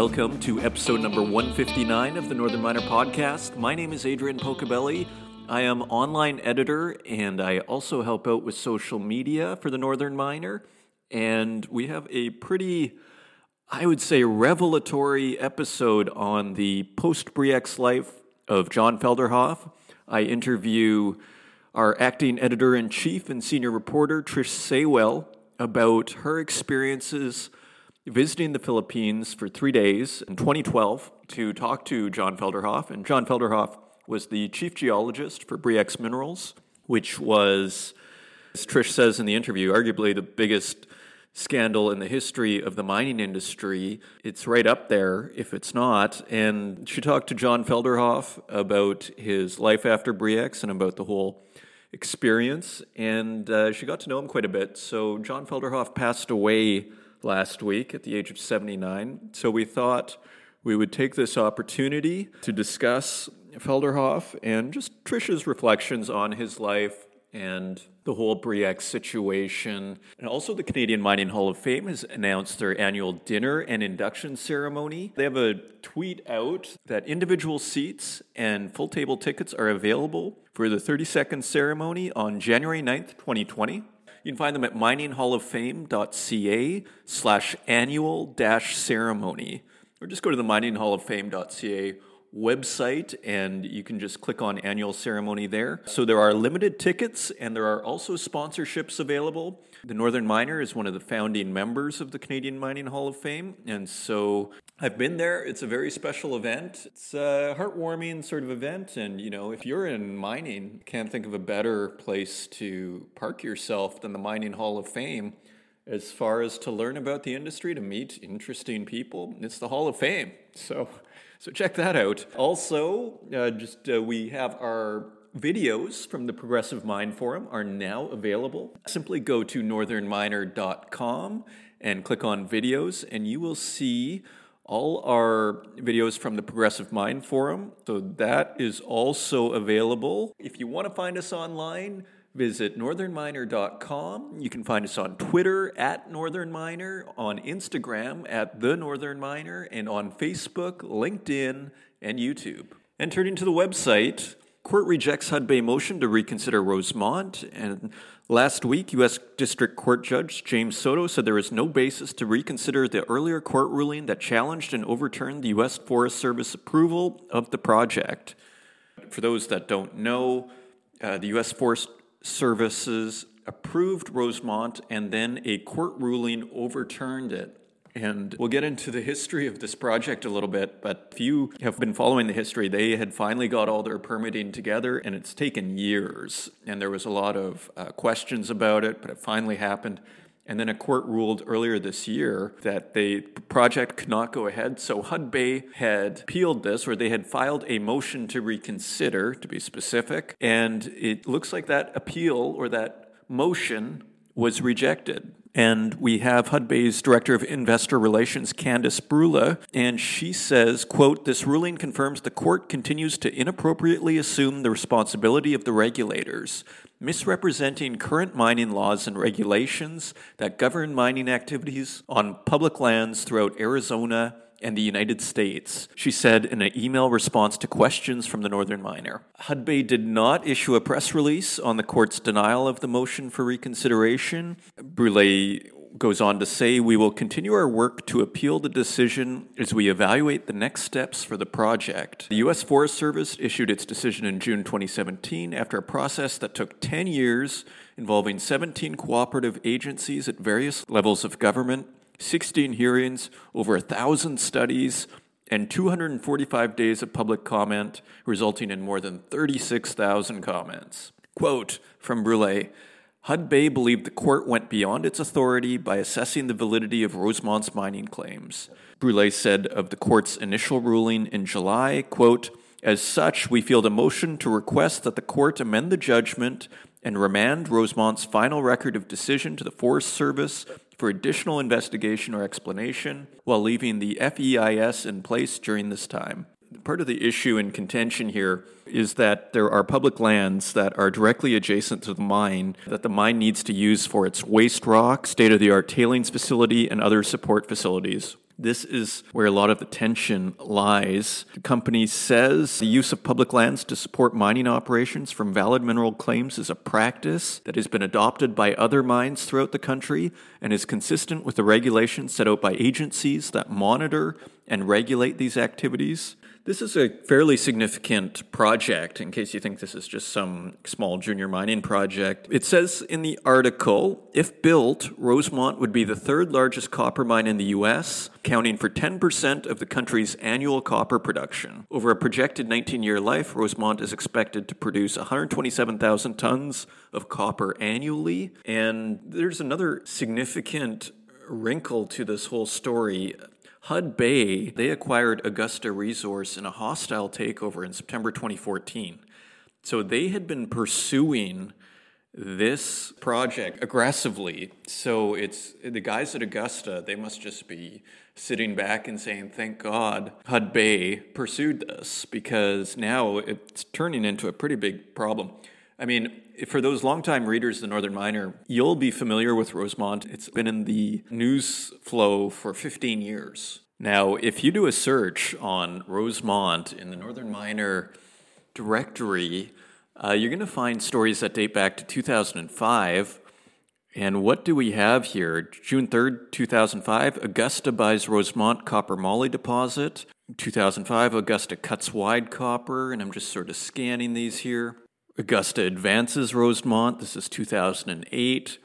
Welcome to episode number 159 of the Northern Miner podcast. My name is Adrian Pocobelli. I am online editor and I also help out with social media for the Northern Miner. And we have a pretty, I would say, revelatory episode on the post Bre-X life of John Felderhof. I interview our acting editor in chief and senior reporter, Trish Saywell, about her experiences visiting the Philippines for three days in 2012 to talk to John Felderhof. And John Felderhof was the chief geologist for Bre-X Minerals, which was, as Trish says in the interview, arguably the biggest scandal in the history of the mining industry. It's right up there if it's not. And she talked to John Felderhof about his life after Bre-X and about the whole experience. And uh, she got to know him quite a bit. So John Felderhof passed away last week at the age of 79. So we thought we would take this opportunity to discuss Felderhof and just Trish's reflections on his life and the whole Bre-X situation. And also, the Canadian Mining Hall of Fame has announced their annual dinner and induction ceremony. They have a tweet out that individual seats and full table tickets are available for the 30 second ceremony on January 9th, 2020. You can find them at mininghall-of-fame.ca slash annual dash ceremony. Or just go to the mininghall-of-fame.ca website and you can just click on annual ceremony there. So there are limited tickets and there are also sponsorships available. The Northern Miner is one of the founding members of the Canadian Mining Hall of Fame. And so I've been there. It's a very special event. It's a heartwarming sort of event. And, you know, if you're in mining, can't think of a better place to park yourself than the Mining Hall of Fame as far as to learn about the industry, to meet interesting people. It's the Hall of Fame. So so check that out. Also, uh, just uh, we have our videos from the Progressive Mine Forum are now available. Simply go to northernminer.com and click on videos, and you will see all our videos from the Progressive Mine Forum. So that is also available. If you want to find us online, Visit northernminer.com. You can find us on Twitter at Northern Miner, on Instagram at The Northern Miner, and on Facebook, LinkedIn, and YouTube. And turning to the website, court rejects Hudbay motion to reconsider Rosemont. And last week, U.S. District Court Judge James Soto said there is no basis to reconsider the earlier court ruling that challenged and overturned the U.S. Forest Service approval of the project. For those that don't know, uh, the U.S. Forest services approved Rosemont and then a court ruling overturned it. And we'll get into the history of this project a little bit, but if you have been following the history, they had finally got all their permitting together and it's taken years. And there was a lot of uh, questions about it, but it finally happened. And then a court ruled earlier this year that the project could not go ahead. So Hudbay had appealed this, or they had filed a motion to reconsider, to be specific. And it looks like that appeal or that motion was rejected. And we have Hudbay's Director of Investor Relations, Candice Brule, and she says, quote, this ruling confirms the court continues to inappropriately assume the responsibility of the regulators misrepresenting current mining laws and regulations that govern mining activities on public lands throughout Arizona and the United States, she said in an email response to questions from the Northern Miner. Hudbay did not issue a press release on the court's denial of the motion for reconsideration. Brule goes on to say, We will continue our work to appeal the decision as we evaluate the next steps for the project. The U.S. Forest Service issued its decision in June 2017 after a process that took 10 years involving 17 cooperative agencies at various levels of government, 16 hearings, over a thousand studies, and 245 days of public comment, resulting in more than 36,000 comments. Quote from Brule Hudbay believed the court went beyond its authority by assessing the validity of Rosemont's mining claims. Brule said of the court's initial ruling in July, quote, as such, we feel a motion to request that the court amend the judgment and remand Rosemont's final record of decision to the Forest Service for additional investigation or explanation while leaving the FEIS in place during this time. Part of the issue and contention here is that there are public lands that are directly adjacent to the mine that the mine needs to use for its waste rock, state of the art tailings facility, and other support facilities. This is where a lot of the tension lies. The company says the use of public lands to support mining operations from valid mineral claims is a practice that has been adopted by other mines throughout the country and is consistent with the regulations set out by agencies that monitor and regulate these activities. This is a fairly significant project, in case you think this is just some small junior mining project. It says in the article if built, Rosemont would be the third largest copper mine in the U.S., accounting for 10% of the country's annual copper production. Over a projected 19 year life, Rosemont is expected to produce 127,000 tons of copper annually. And there's another significant wrinkle to this whole story. Hudbay, they acquired Augusta Resource in a hostile takeover in September 2014. So they had been pursuing this project aggressively. So it's the guys at Augusta, they must just be sitting back and saying, thank God Hudbay pursued this because now it's turning into a pretty big problem. I mean, for those longtime readers of the Northern Miner, you'll be familiar with Rosemont. It's been in the news flow for 15 years. Now, if you do a search on Rosemont in the Northern Miner directory, uh, you're going to find stories that date back to 2005. And what do we have here? June 3rd, 2005, Augusta buys Rosemont copper moly deposit. 2005, Augusta cuts wide copper, and I'm just sort of scanning these here. Augusta advances Rosemont. This is 2008.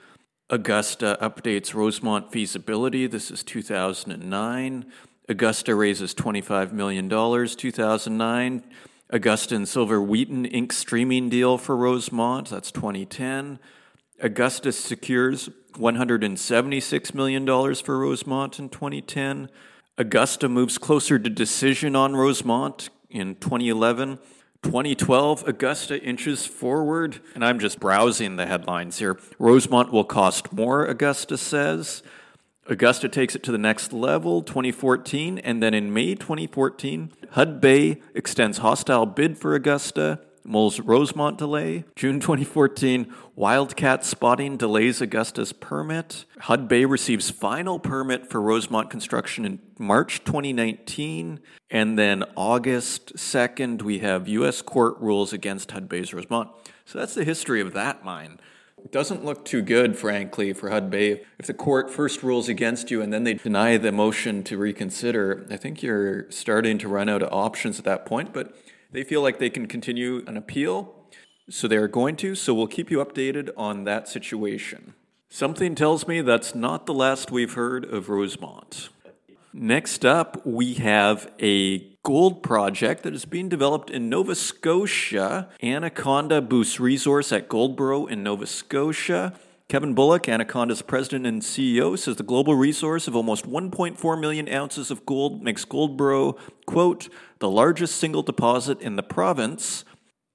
Augusta updates Rosemont feasibility. This is 2009. Augusta raises $25 million, 2009. Augusta and Silver Wheaton Inc. streaming deal for Rosemont. That's 2010. Augusta secures $176 million for Rosemont in 2010. Augusta moves closer to decision on Rosemont in 2011. 2012, Augusta inches forward, and I'm just browsing the headlines here. Rosemont will cost more, Augusta says. Augusta takes it to the next level, 2014, and then in May 2014, Hudbay extends hostile bid for Augusta. Moles Rosemont delay. June 2014, Wildcat spotting delays Augusta's permit. Hudbay receives final permit for Rosemont construction in March 2019. And then August 2nd, we have U.S. court rules against Hudbay's Rosemont. So that's the history of that mine. It doesn't look too good, frankly, for Hudbay. If the court first rules against you and then they deny the motion to reconsider, I think you're starting to run out of options at that point. But they feel like they can continue an appeal, so they are going to, so we'll keep you updated on that situation. Something tells me that's not the last we've heard of Rosemont. Next up, we have a gold project that is being developed in Nova Scotia. Anaconda boosts resource at Goldboro in Nova Scotia. Kevin Bullock, Anaconda's president and CEO, says the global resource of almost 1.4 million ounces of gold makes Goldboro, quote, the largest single deposit in the province.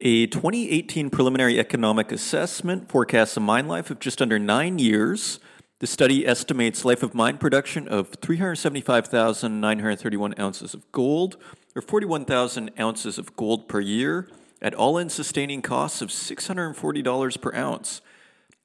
A 2018 preliminary economic assessment forecasts a mine life of just under nine years. The study estimates life of mine production of 375,931 ounces of gold, or 41,000 ounces of gold per year, at all in sustaining costs of $640 per ounce.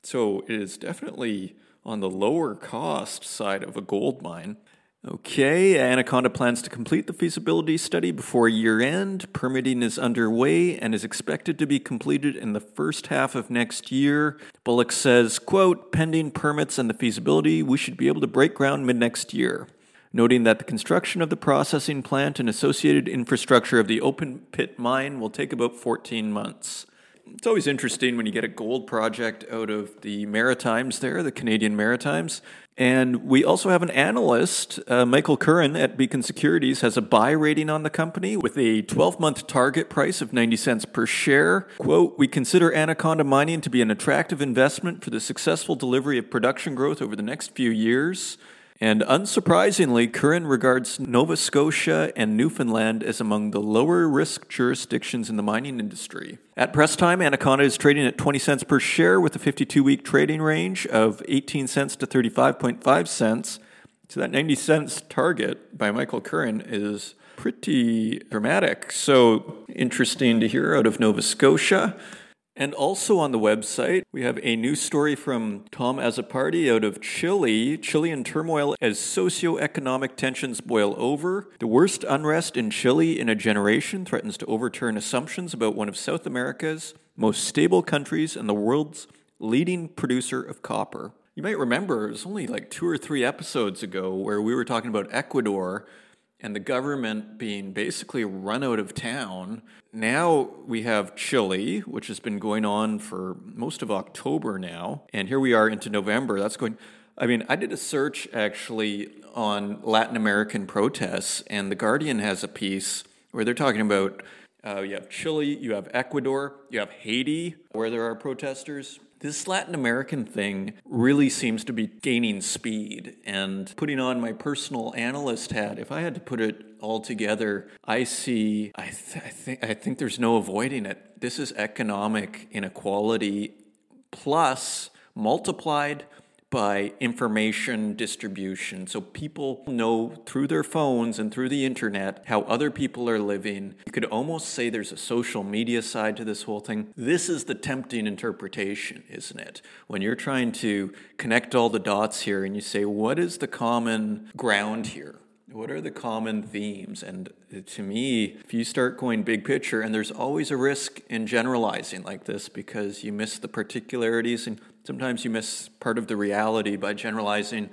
So it is definitely on the lower cost side of a gold mine. Okay, Anaconda plans to complete the feasibility study before year end. Permitting is underway and is expected to be completed in the first half of next year. Bullock says, quote, pending permits and the feasibility, we should be able to break ground mid next year. Noting that the construction of the processing plant and associated infrastructure of the open pit mine will take about 14 months it's always interesting when you get a gold project out of the Maritimes there, the Canadian Maritimes. And we also have an analyst, uh, Michael Curran at Beacon Securities, has a buy rating on the company with a 12 month target price of 90 cents per share. Quote, We consider Anaconda Mining to be an attractive investment for the successful delivery of production growth over the next few years. And unsurprisingly, Curran regards Nova Scotia and Newfoundland as among the lower risk jurisdictions in the mining industry. At press time, Anaconda is trading at 20 cents per share with a 52 week trading range of 18 cents to 35.5 cents. So that 90 cents target by Michael Curran is pretty dramatic. So interesting to hear out of Nova Scotia. And also on the website, we have a new story from Tom Azzopardi out of Chile. Chilean turmoil as socioeconomic tensions boil over. The worst unrest in Chile in a generation threatens to overturn assumptions about one of South America's most stable countries and the world's leading producer of copper. You might remember it was only like two or three episodes ago where we were talking about Ecuador and the government being basically run out of town. Now we have Chile, which has been going on for most of October now, and here we are into November. That's going. I mean, I did a search actually on Latin American protests, and The Guardian has a piece where they're talking about uh, you have Chile, you have Ecuador, you have Haiti, where there are protesters, this Latin American thing really seems to be gaining speed. And putting on my personal analyst hat, if I had to put it all together, I see, I, th- I, think, I think there's no avoiding it. This is economic inequality plus multiplied by information distribution. So people know through their phones and through the internet how other people are living. You could almost say there's a social media side to this whole thing. This is the tempting interpretation, isn't it? When you're trying to connect all the dots here and you say, what is the common ground here? What are the common themes? And to me, if you start going big picture, and there's always a risk in generalizing like this because you miss the particularities and Sometimes you miss part of the reality by generalizing,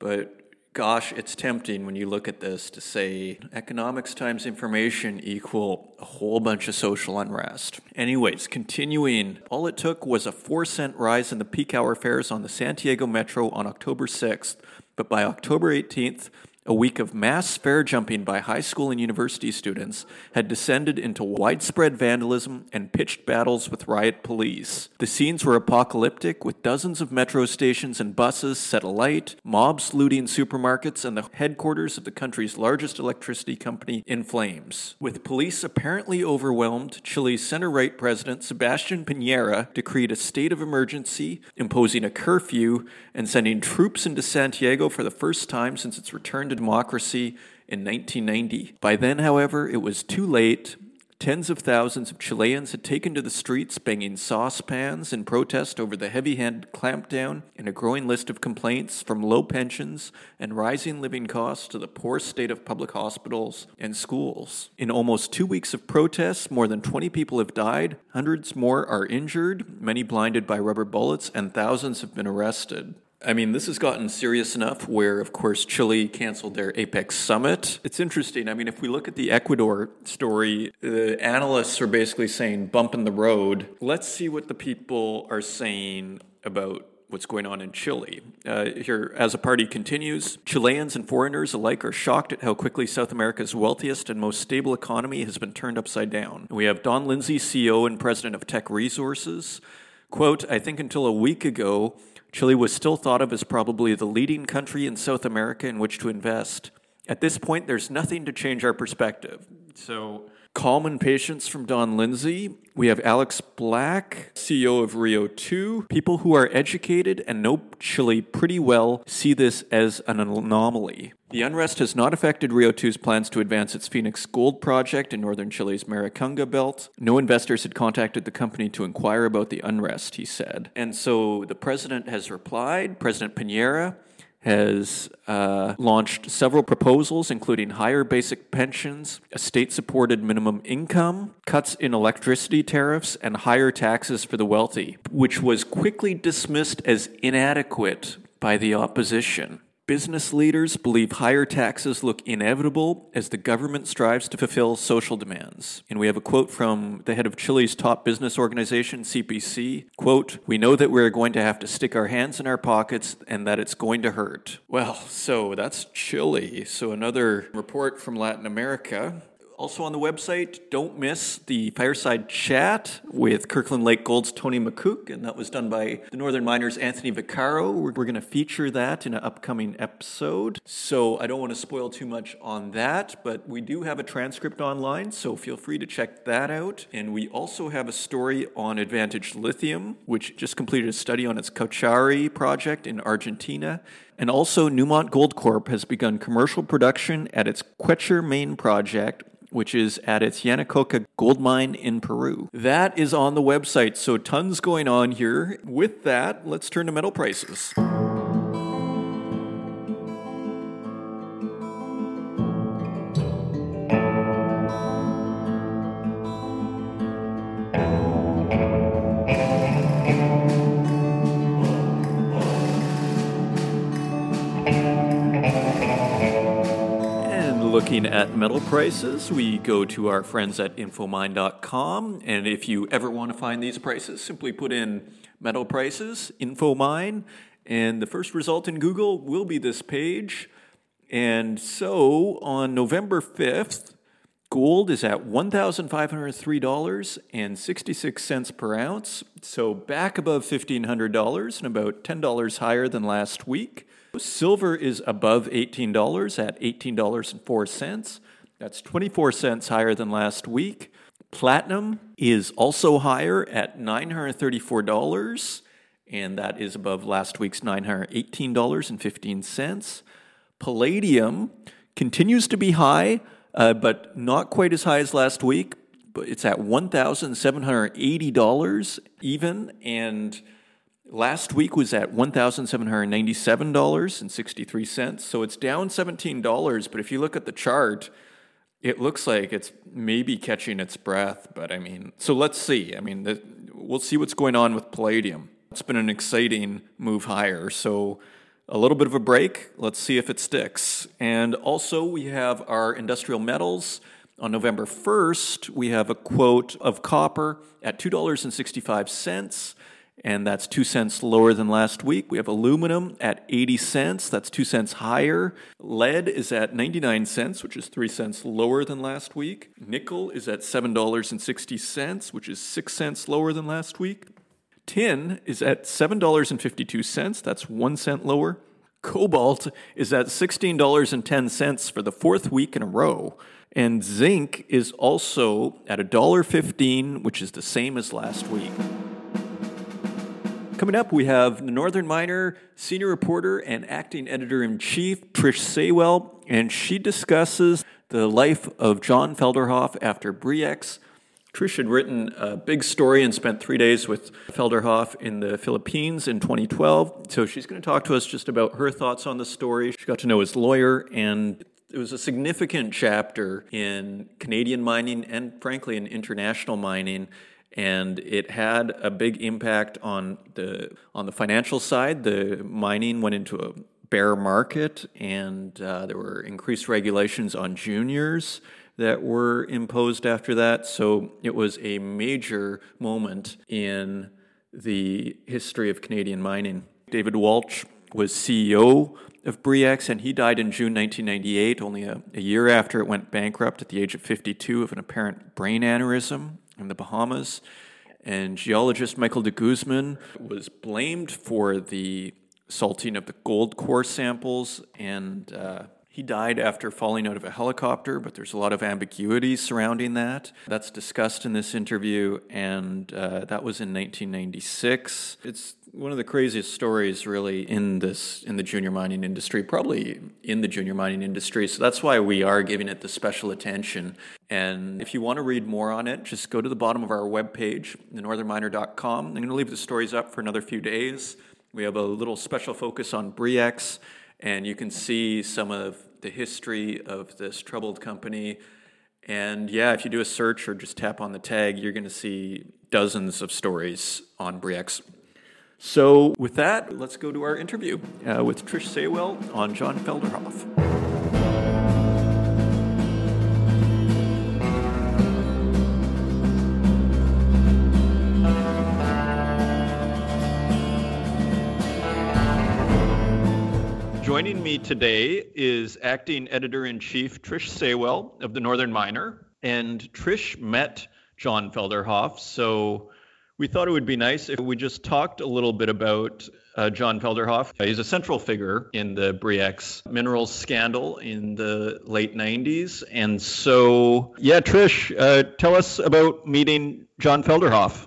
but gosh, it's tempting when you look at this to say economics times information equal a whole bunch of social unrest. Anyways, continuing, all it took was a four cent rise in the peak hour fares on the Santiago Metro on October 6th, but by October 18th, a week of mass fare jumping by high school and university students had descended into widespread vandalism and pitched battles with riot police. The scenes were apocalyptic, with dozens of metro stations and buses set alight, mobs looting supermarkets, and the headquarters of the country's largest electricity company in flames. With police apparently overwhelmed, Chile's center right president Sebastian Piñera decreed a state of emergency, imposing a curfew, and sending troops into Santiago for the first time since its return to democracy in 1990. By then, however, it was too late. Tens of thousands of Chileans had taken to the streets banging saucepans in protest over the heavy handed clampdown and a growing list of complaints from low pensions and rising living costs to the poor state of public hospitals and schools. In almost two weeks of protests, more than 20 people have died, hundreds more are injured, many blinded by rubber bullets, and thousands have been arrested. I mean, this has gotten serious enough where, of course, Chile canceled their APEC summit. It's interesting. I mean, if we look at the Ecuador story, the analysts are basically saying bump in the road. Let's see what the people are saying about what's going on in Chile. Uh, here, party continues Chileans and foreigners alike are shocked at how quickly South America's wealthiest and most stable economy has been turned upside down. We have Don Lindsay, CEO and president of Teck Resources. Quote, I think until a week ago, Chile was still thought of as probably the leading country in South America in which to invest. At this point, there's nothing to change our perspective. So, calm and patience from Don Lindsay. We have Alex Black, CEO of Rio 2. People who are educated and know Chile pretty well see this as an anomaly. The unrest has not affected Rio 2's plans to advance its Fenix Gold project in northern Chile's Maricunga belt. No investors had contacted the company to inquire about the unrest, he said. And so the president has replied, President Piñera has uh, launched several proposals, including higher basic pensions, a state supported minimum income, cuts in electricity tariffs, and higher taxes for the wealthy, which was quickly dismissed as inadequate by the opposition. Business leaders believe higher taxes look inevitable as the government strives to fulfill social demands. And we have a quote from the head of Chile's top business organization, CPC. Quote, We know that we're going to have to stick our hands in our pockets and that it's going to hurt. Well, so that's Chile. So another report from Latin America. Also on the website, don't miss the fireside chat with Kirkland Lake Gold's Tony Makuch, and that was done by the Northern Miners Anthony Vaccaro. We're, we're going to feature that in an upcoming episode. So I don't want to spoil too much on that, but we do have a transcript online, so feel free to check that out. And we also have a story on Advantage Lithium, which just completed a study on its Cauchari project in Argentina And also, Newmont Goldcorp has begun commercial production at its Quecher Main project, which is at its Yanacocha gold mine in Peru. That is on the website, so tons going on here. With that, let's turn to metal prices. Looking at metal prices, we go to our friends at infomine.com. And if you ever want to find these prices, simply put in metal prices, infomine, and the first result in Google will be this page. And so on November 5th, gold is at $1,503.66 per ounce, so back above $1,500 and about $10 higher than last week. Silver is above $18 at $18.04. That's 24 cents higher than last week. Platinum is also higher at $934, and that is above last week's $918.15. Palladium continues to be high, uh, but not quite as high as last week. But it's at $1,780 even, and Last week was at $1,797.63, so it's down $17. But if you look at the chart, it looks like it's maybe catching its breath. But I mean, so let's see. I mean, the, we'll see what's going on with palladium. It's been an exciting move higher. So a little bit of a break. Let's see if it sticks. And also, we have our industrial metals. On November 1st, we have a quote of copper at $2.65 and that's two cents lower than last week. We have aluminum at 80 cents, that's two cents higher. Lead is at 99 cents, which is three cents lower than last week. Nickel is at $7.60, which is six cents lower than last week. Tin is at $7.52, that's one cent lower. Cobalt is at $16.10 for the fourth week in a row. And zinc is also at $1.15, which is the same as last week. Coming up, we have the Northern Miner senior reporter and acting editor in chief, Trish Saywell, and she discusses the life of John Felderhof after Bre-X. Trish had written a big story and spent three days with Felderhof in the Philippines in 2012. So she's going to talk to us just about her thoughts on the story. She got to know his lawyer, and it was a significant chapter in Canadian mining and, frankly, in international mining and it had a big impact on the on the financial side. The mining went into a bear market, and uh, there were increased regulations on juniors that were imposed after that. So it was a major moment in the history of Canadian mining. David Walsh was CEO of Bre-X, and he died in June 1998, only a, a year after it went bankrupt at the age of 52 of an apparent brain aneurysm in the Bahamas. And geologist Michael de Guzman was blamed for the salting of the gold core samples, and uh, he died after falling out of a helicopter, but there's a lot of ambiguity surrounding that. That's discussed in this interview, and uh, that was in 1996. It's one of the craziest stories really in this in the junior mining industry probably in the junior mining industry so that's why we are giving it the special attention and if you want to read more on it just go to the bottom of our webpage thenorthernminer.com i'm going to leave the stories up for another few days we have a little special focus on Bre-X and you can see some of the history of this troubled company and yeah, if you do a search or just tap on the tag, you're going to see dozens of stories on Bre-X. So, with that, let's go to our interview uh, with Trish Saywell on John Felderhof. Joining me today is acting editor in chief Trish Saywell of the Northern Miner. And Trish met John Felderhof. So we thought it would be nice if we just talked a little bit about uh, John Felderhof. He's a central figure in the Bre-X minerals scandal in the late 90s. And so, yeah, Trish, uh, tell us about meeting John Felderhof.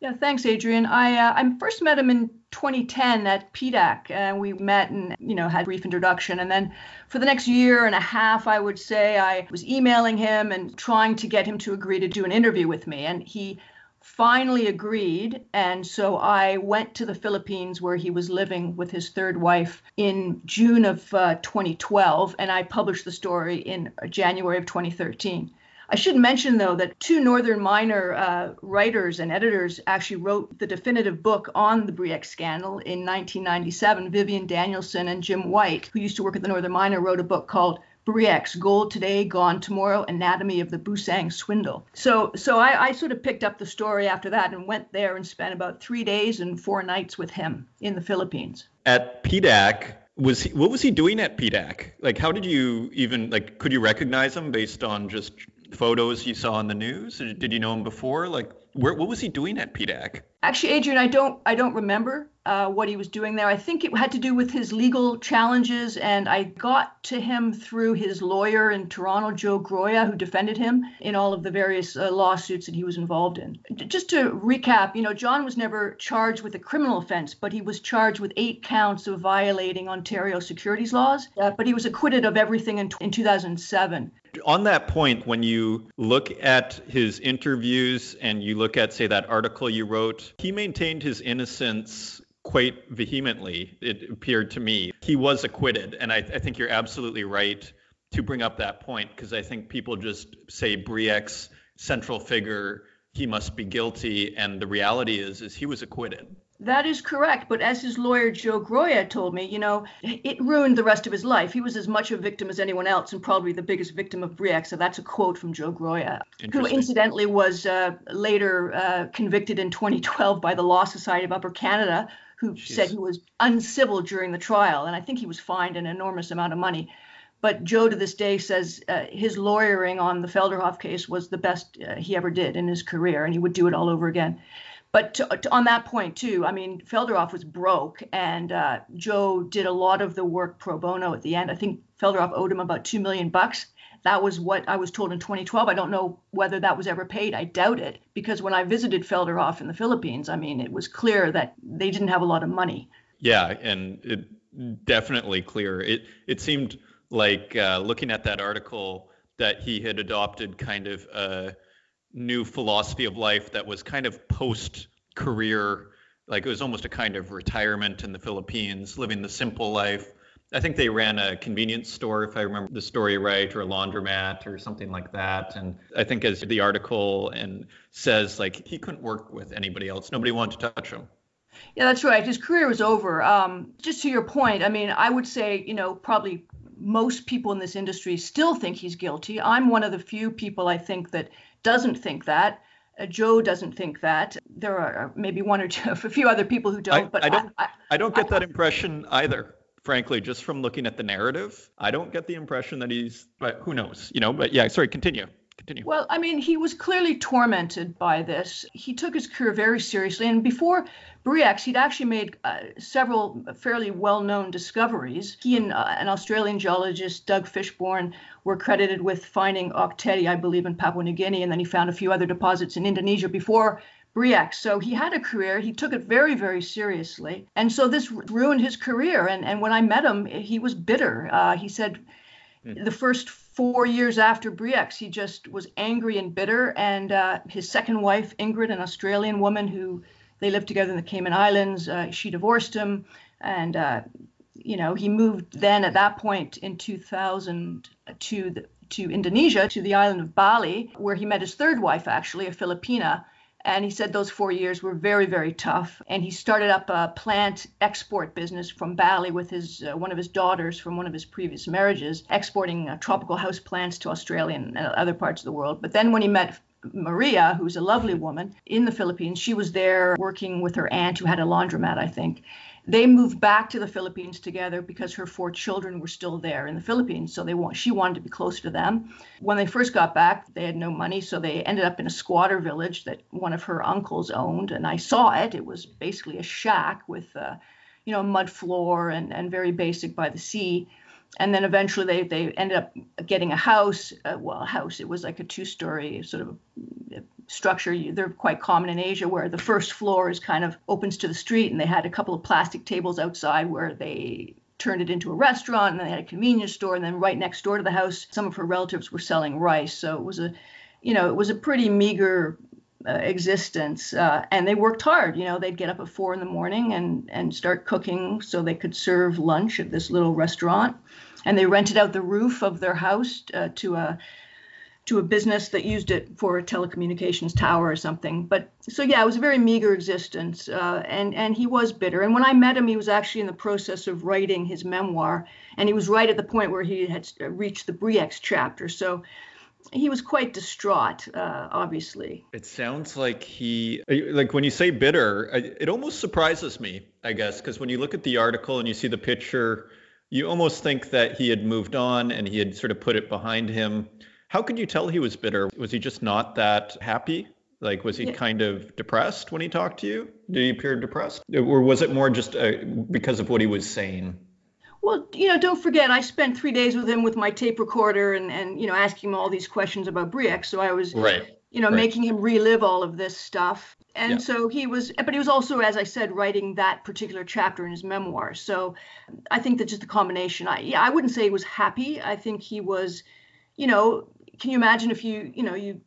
Yeah, thanks, Adrian. I uh, I first met him in 2010 at PDAC, and we met and you know had brief introduction. And then for the next year and a half, I would say I was emailing him and trying to get him to agree to do an interview with me, and he finally agreed. And so I went to the Philippines where he was living with his third wife in June of uh, 2012, and I published the story in January of 2013. I should mention, though, that two Northern Miner uh, writers and editors actually wrote the definitive book on the Bre-X scandal in 1997. Vivian Danielson and Jim Whyte, who used to work at the Northern Miner, wrote a book called Bre-X, Gold Today, Gone Tomorrow, Anatomy of the Busang Swindle. So, so I, I, sort of picked up the story after that and went there and spent about three days and four nights with him in the Philippines. At PDAC, was he, what was he doing at PDAC? Like, how did you even like? Could you recognize him based on just photos you saw in the news? Did you know him before? Like, where, what was he doing at PDAC? Actually, Adrian, I don't, I don't remember uh, what he was doing there. I think it had to do with his legal challenges, and I got to him through his lawyer in Toronto, Joe Groia, who defended him in all of the various uh, lawsuits that he was involved in. Just to recap, you know, John was never charged with a criminal offense, but he was charged with eight counts of violating Ontario securities laws. Uh, but he was acquitted of everything in, in 2007 on that point, when you look at his interviews and you look at, say, that article you wrote, he maintained his innocence quite vehemently, it appeared to me. He was acquitted. And I, I think you're absolutely right to bring up that point because I think people just say Bre-X central figure, he must be guilty. And the reality is, is he was acquitted. That is correct. But as his lawyer, Joe Groia, told me, you know, it ruined the rest of his life. He was as much a victim as anyone else and probably the biggest victim of Bre-X. So that's a quote from Joe Groia, who incidentally was uh, later uh, convicted in 2012 by the Law Society of Upper Canada, who Jeez. said he was uncivil during the trial. And I think he was fined an enormous amount of money. But Joe to this day says uh, his lawyering on the Felderhof case was the best uh, he ever did in his career, and he would do it all over again. But to, to, on that point too, I mean, Felderhof was broke, and uh, Joe did a lot of the work pro bono at the end. I think Felderhof owed him about two million bucks. That was what I was told in 2012. I don't know whether that was ever paid. I doubt it, because when I visited Felderhof in the Philippines, I mean, it was clear that they didn't have a lot of money. Yeah, and it definitely clear. It it seemed like uh, looking at that article that he had adopted kind of a new philosophy of life that was kind of post career like it was almost a kind of retirement in the Philippines, living the simple life. I think they ran a convenience store, if I remember the story right, or a laundromat or something like that. And I think as the article and says, like he couldn't work with anybody else. Nobody wanted to touch him. Yeah, that's right. His career was over. Um, just to your point, I mean, I would say, you know, probably most people in this industry still think he's guilty. I'm one of the few people I think that doesn't think that. Uh, Joe doesn't think that. There are maybe one or two, a few other people who don't. I, but I don't. I, I don't get that impression either. Frankly, just from looking at the narrative, I don't get the impression that he's. But who knows? You know. But yeah, sorry. Continue. Continue. Well, I mean, he was clearly tormented by this. He took his career very seriously, and before Bre-X, he'd actually made uh, several fairly well-known discoveries. He and uh, an Australian geologist, Doug Fishbourne, were credited with finding Ok I believe, in Papua New Guinea, and then he found a few other deposits in Indonesia before Bre-X. So he had a career. He took it very, very seriously. And so this ruined his career. And, and when I met him, he was bitter. Uh, he said mm. the first four years after Bre-X, he just was angry and bitter. And uh, his second wife, Ingrid, an Australian woman who they lived together in the Cayman Islands. Uh, she divorced him, and uh, you know he moved then at that point in 2000 to the, to Indonesia, to the island of Bali, where he met his third wife, actually a Filipina. And he said those four years were very, very tough. And he started up a plant export business from Bali with his uh, one of his daughters from one of his previous marriages, exporting uh, tropical house plants to Australia and other parts of the world. But then when he met Maria, who's a lovely woman in the Philippines. She was there working with her aunt who had a laundromat, I think. They moved back to the Philippines together because her four children were still there in the Philippines. So they want, she wanted to be close to them. When they first got back, they had no money, so they ended up in a squatter village that one of her uncles owned. And I saw it. It was basically a shack with, uh, you know, a mud floor and, and very basic by the sea and then eventually they they ended up getting a house. Uh, well, a house. It was like a two-story sort of structure. They're quite common in Asia, where the first floor is kind of opens to the street, and they had a couple of plastic tables outside where they turned it into a restaurant, and then they had a convenience store, and then right next door to the house, some of her relatives were selling rice. So it was a, you know, it was a pretty meager uh, existence uh, and they worked hard you know they'd get up at four in the morning and and start cooking so they could serve lunch at this little restaurant. And they rented out the roof of their house uh, to a to a business that used it for a telecommunications tower or something. But so yeah it was a very meager existence uh, and and he was bitter. And when i met him he was actually in the process of writing his memoir and he was right at the point where he had reached the Bre-X chapter. So he was quite distraught, uh, obviously. It sounds like he, like when you say bitter, it almost surprises me, I guess, because when you look at the article and you see the picture, you almost think that he had moved on and he had sort of put it behind him. How could you tell he was bitter? Was he just not that happy? Like, was he yeah. kind of depressed when he talked to you? Did he appear depressed? Or was it more just uh, because of what he was saying? Well, you know, don't forget, I spent three days with him with my tape recorder and, and you know, asking him all these questions about Bre-X. So I was, right. you know, right. making him relive all of this stuff. And yeah. so he was, but he was also, as I said, writing that particular chapter in his memoir. So I think that just the combination, I, yeah, I wouldn't say he was happy. I think he was, you know, can you imagine if you, you know, you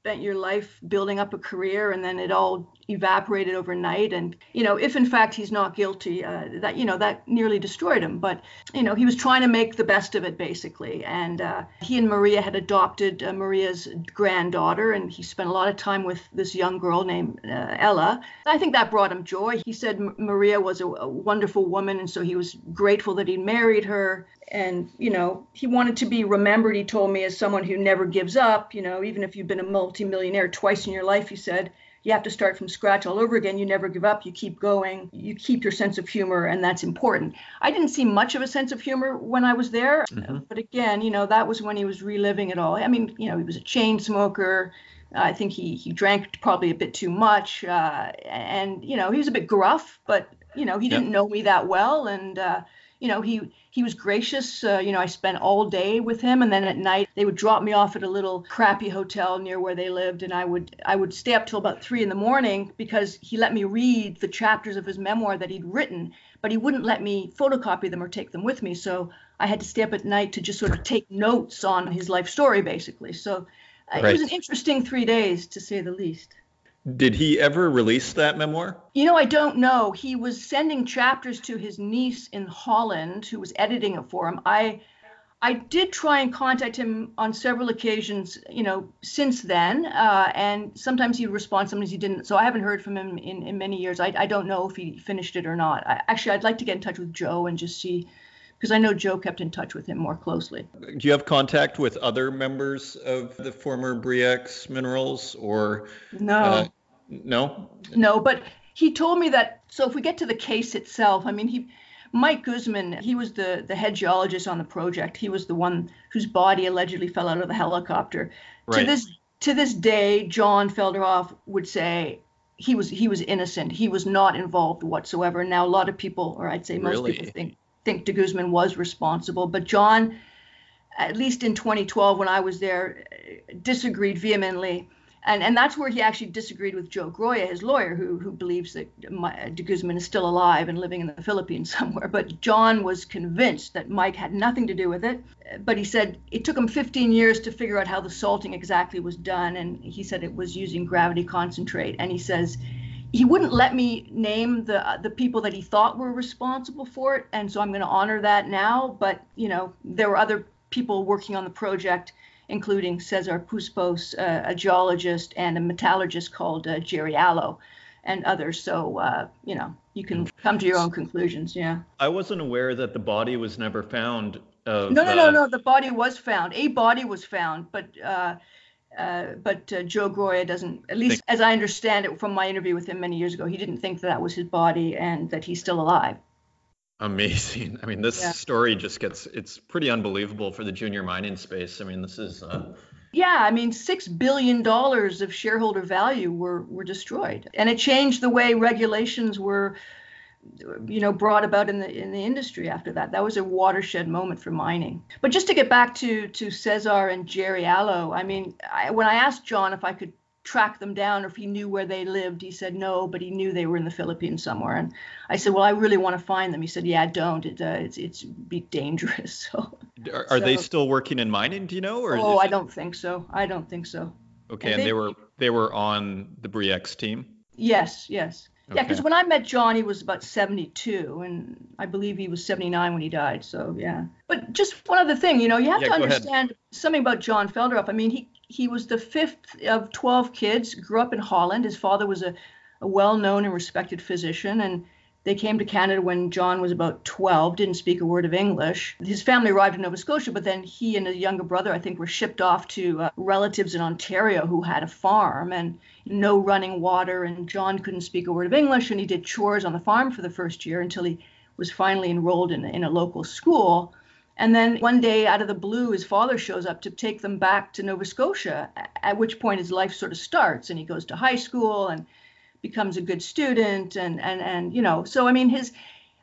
spent your life building up a career and then it all evaporated overnight. And you know if in fact he's not guilty uh, that you know that nearly destroyed him. But you know he was trying to make the best of it basically. And uh, he and maria had adopted uh, maria's granddaughter and he spent a lot of time with this young girl named uh, ella. I think that brought him joy. He said maria was a, a wonderful woman. And so he was grateful that he married her and you know he wanted to be remembered he told me as someone who never gives up you know even if you've been a multimillionaire twice in your life he said you have to start from scratch all over again. You never give up. You keep going. You keep your sense of humor, and that's important. I didn't see much of a sense of humor when I was there, mm-hmm. but again, you know, that was when he was reliving it all. I mean, you know, he was a chain smoker. I think he he drank probably a bit too much, uh, and you know, he was a bit gruff, but you know, he didn't know me that well, and uh, you know, he he was gracious. Uh, you know, I spent all day with him, and then at night they would drop me off at a little crappy hotel near where they lived, and I would I would stay up till about three in the morning because he let me read the chapters of his memoir that he'd written, but he wouldn't let me photocopy them or take them with me. So I had to stay up at night to just sort of take notes on his life story, basically. So uh, right. it was an interesting three days, to say the least. Did he ever release that memoir? You know, I don't know. He was sending chapters to his niece in Holland, who was editing it for him. I I did try and contact him on several occasions, you know, since then, uh, and sometimes he'd respond, sometimes he didn't. So I haven't heard from him in, in many years. I, I don't know if he finished it or not. I, actually, I'd like to get in touch with Joe and just see, because I know Joe kept in touch with him more closely. Do you have contact with other members of the former Bre-X Minerals or? No. Uh, no. No, but he told me that. So if we get to the case itself, I mean, he. Mike Guzman, he was the, the head geologist on the project. He was the one whose body allegedly fell out of the helicopter. Right. To this to this day, John Felderhof would say he was he was innocent. He was not involved whatsoever. Now a lot of people, or I'd say most really? people, think think de Guzman was responsible. But John, at least in 2012 when I was there, disagreed vehemently and and that's where he actually disagreed with Joe Groia, his lawyer, who who believes that de Guzman is still alive and living in the Philippines somewhere. But John was convinced that Mike had nothing to do with it. But he said it took him 15 years to figure out how the salting exactly was done, and he said it was using gravity concentrate. And he says he wouldn't let me name the the people that he thought were responsible for it, and so I'm going to honor that now. But you know there were other people working on the project including Cesar Puspos, uh, a geologist, and a metallurgist called uh, Jerry Alo, and others. So, uh, you know, you can come to your own conclusions. Yeah. I wasn't aware that the body was never found. Of, no, no, no, uh, no. The body was found. A body was found, but. Uh, but uh, Joe Groia doesn't, at least as I understand it from my interview with him many years ago, he didn't think that, that was his body and that he's still alive amazing. I mean, this yeah. story just gets it's pretty unbelievable for the junior mining space. I mean, this is uh... Yeah, I mean, 6 billion dollars of shareholder value were were destroyed. And it changed the way regulations were you know brought about in the in the industry after that. That was a watershed moment for mining. But just to get back to to cesar and jerry allo i mean I, when i asked john if i could track them down or if he knew where they lived he said no but he knew they were in the philippines somewhere. And i said well i really want to find them. He said yeah don't. It, uh, it's it's be dangerous. So are, are so, they still working in mining do you know or oh i don't think so. I don't think so. Okay and, and they, they were they were on the Bre-X team? Yes yes yeah, because when I met John, he was about 72, and I believe he was 79 when he died. So yeah. But just one other thing, you know, you have yeah, to understand ahead. something about John Felderhof. I mean, he he was the fifth of 12 kids. Grew up in Holland. His father was a, a well-known and respected physician, and they came to Canada when John was about 12, didn't speak a word of English. His family arrived in Nova Scotia, but then he and his younger brother, I think, were shipped off to uh, relatives in Ontario who had a farm and no running water. And John couldn't speak a word of English, and he did chores on the farm for the first year until he was finally enrolled in, in a local school. And then one day, out of the blue, his father shows up to take them back to Nova Scotia, at which point his life sort of starts and he goes to high school and becomes a good student and and and you know so i mean his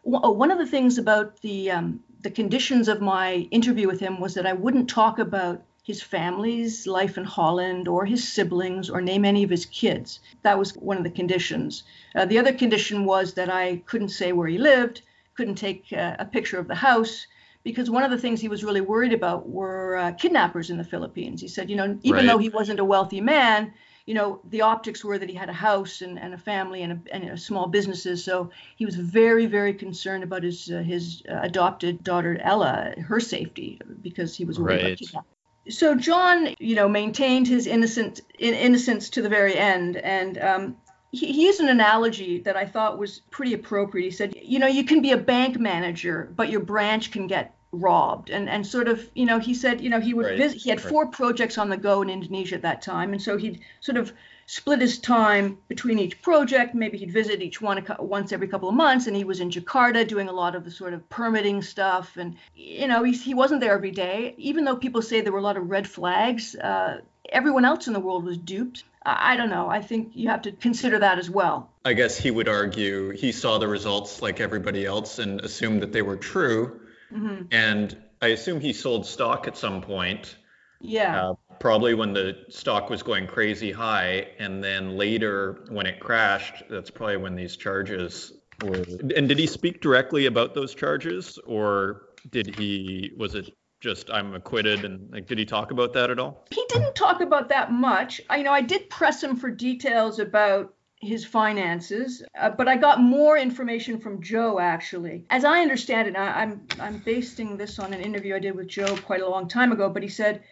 uh, one of the things about the um, the conditions of my interview with him was that i wouldn't talk about his family's life in holland or his siblings or name any of his kids that was one of the conditions uh, the other condition was that i couldn't say where he lived couldn't take uh, a picture of the house because one of the things he was really worried about were uh, kidnappers in the Philippines. He said, you know, even right. though he wasn't a wealthy man, you know, the optics were that he had a house and, and a family and, a, and a small businesses. So he was very, very concerned about his uh, his uh, adopted daughter Ella, her safety, because he was worried right. about So John, you know, maintained his innocent in, innocence to the very end, and um, he, he used an analogy that I thought was pretty appropriate. He said, you know, you can be a bank manager, but your branch can get robbed and and sort of you know he said you know he would right. visit he had four projects on the go in Indonesia at that time and so he'd sort of split his time between each project maybe he'd visit each one a, once every couple of months and he was in Jakarta doing a lot of the sort of permitting stuff and you know he, he wasn't there every day even though people say there were a lot of red flags uh, everyone else in the world was duped I don't know. I think you have to consider that as well. I guess he would argue he saw the results like everybody else and assumed that they were true. Mm-hmm. And I assume he sold stock at some point. Yeah. Uh, probably when the stock was going crazy high. And then later, when it crashed, that's probably when these charges were. And did he speak directly about those charges? Or did he, was it just I'm acquitted and like did he talk about that at all? He didn't talk about that much. I you know I did press him for details about his finances, uh, but I got more information from Joe actually. As I understand it, I, I'm I'm basing this on an interview I did with Joe quite a long time ago, but he said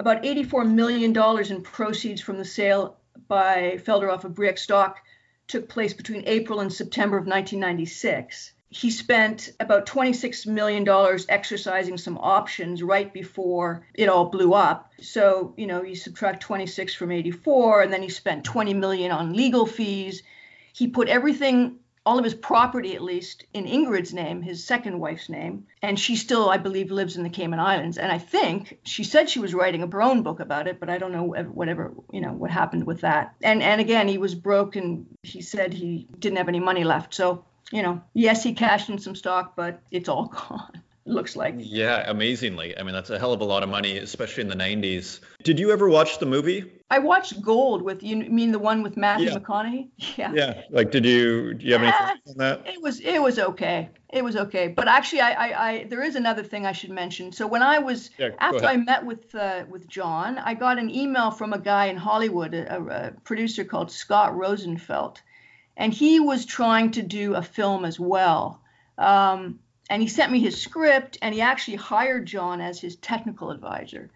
about 84 million dollars in proceeds from the sale by Felderhof of Bre-X stock took place between April and September of 1996 he spent about $26 million exercising some options right before it all blew up. So, you know, you subtract 26 from 84, and then he spent 20 million on legal fees. He put everything, all of his property at least, in Ingrid's name, his second wife's name. And she still, I believe, lives in the Cayman Islands. And I think she said she was writing a own book about it, but I don't know whatever, you know, what happened with that. And and again, he was broke and he said he didn't have any money left. So you know, yes, he cashed in some stock, but it's all gone. It looks like. Yeah, amazingly. I mean, that's a hell of a lot of money, especially in the 90s. Did you ever watch the movie? I watched Gold with you mean the one with Matthew yeah. McConaughey? Yeah. Yeah. Like, did you do you have any thoughts on that? It was it was okay. It was okay. But actually, I I, I there is another thing I should mention. So when I was yeah, after I met with uh, with John, I got an email from a guy in Hollywood, a, a producer called Scott Rosenfeld and he was trying to do a film as well. Um, and he sent me his script, and he actually hired John as his technical advisor.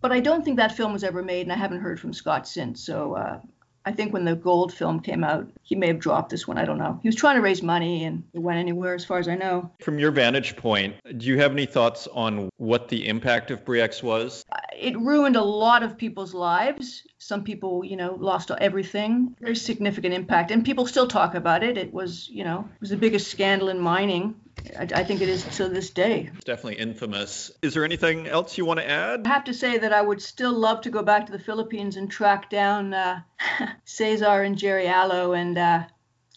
But I don't think that film was ever made, and I haven't heard from Scott since. So uh, I think when the Gold film came out, he may have dropped this one. I don't know. He was trying to raise money and it went anywhere as far as I know. From your vantage point, do you have any thoughts on what the impact of Bre-X was? It ruined a lot of people's lives. Some people, you know, lost everything. Very significant impact. And people still talk about it. It was, you know, it was the biggest scandal in mining I, I, think it is to this day. It's definitely infamous. Is there anything else you want to add? I have to say that I would still love to go back to the Philippines and track down uh, Cesar and Jerry Alo and uh,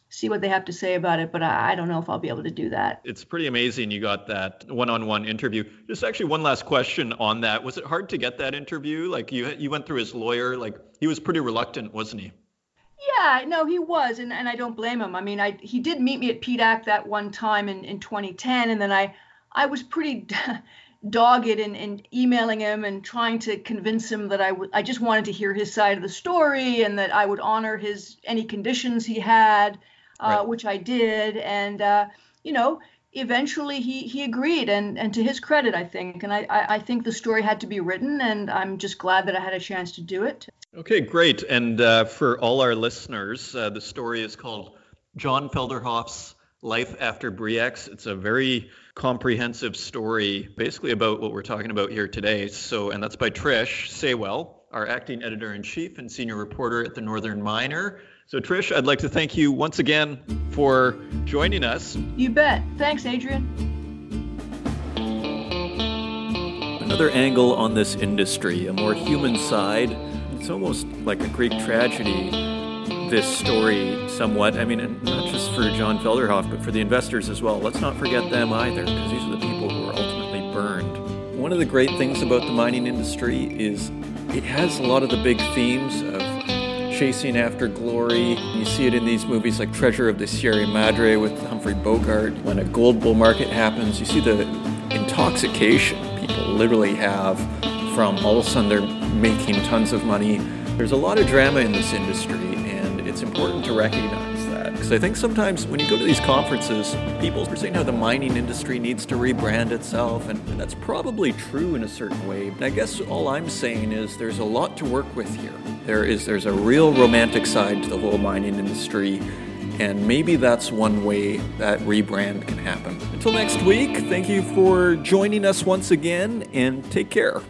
see what they have to say about it, but I, I don't know if I'll be able to do that. It's pretty amazing you got that one-on-one interview. Just actually one last question on that. Was it hard to get that interview? Like you you went through his lawyer, like he was pretty reluctant, wasn't he? Yeah, no, he was, and, and I don't blame him. I mean, I he did meet me at PDAC that one time in, in 2010, and then I I was pretty dogged in, in emailing him and trying to convince him that I, w- I just wanted to hear his side of the story and that I would honor his any conditions he had, uh, right. which I did. And uh, you know, eventually he he agreed, and and to his credit, I think, and I I think the story had to be written, and I'm just glad that I had a chance to do it. Okay, great. And uh, for all our listeners, uh, the story is called John Felderhof's Life After Bre-X. It's a very comprehensive story, basically about what we're talking about here today. So, and that's by Trish Saywell, our acting editor in chief and senior reporter at the Northern Miner. So, Trish, I'd like to thank you once again for joining us. You bet. Thanks, Adrian. Another angle on this industry, a more human side. It's almost like a Greek tragedy this story somewhat. I mean, not just for John Felderhof, but for the investors as well. Let's not forget them either, because these are the people who are ultimately burned. One of the great things about the mining industry is it has a lot of the big themes of chasing after glory. You see it in these movies like Treasure of the Sierra Madre with Humphrey Bogart. When a gold bull market happens, you see the intoxication people literally have from all of a sudden they're making tons of money. There's a lot of drama in this industry, and it's important to recognize because I think sometimes when you go to these conferences, people are saying how the mining industry needs to rebrand itself, and, that's probably true in a certain way. I guess all I'm saying is there's a lot to work with here. There is there's a real romantic side to the whole mining industry. And maybe that's one way that rebrand can happen. Until next week, thank you for joining us once again and take care.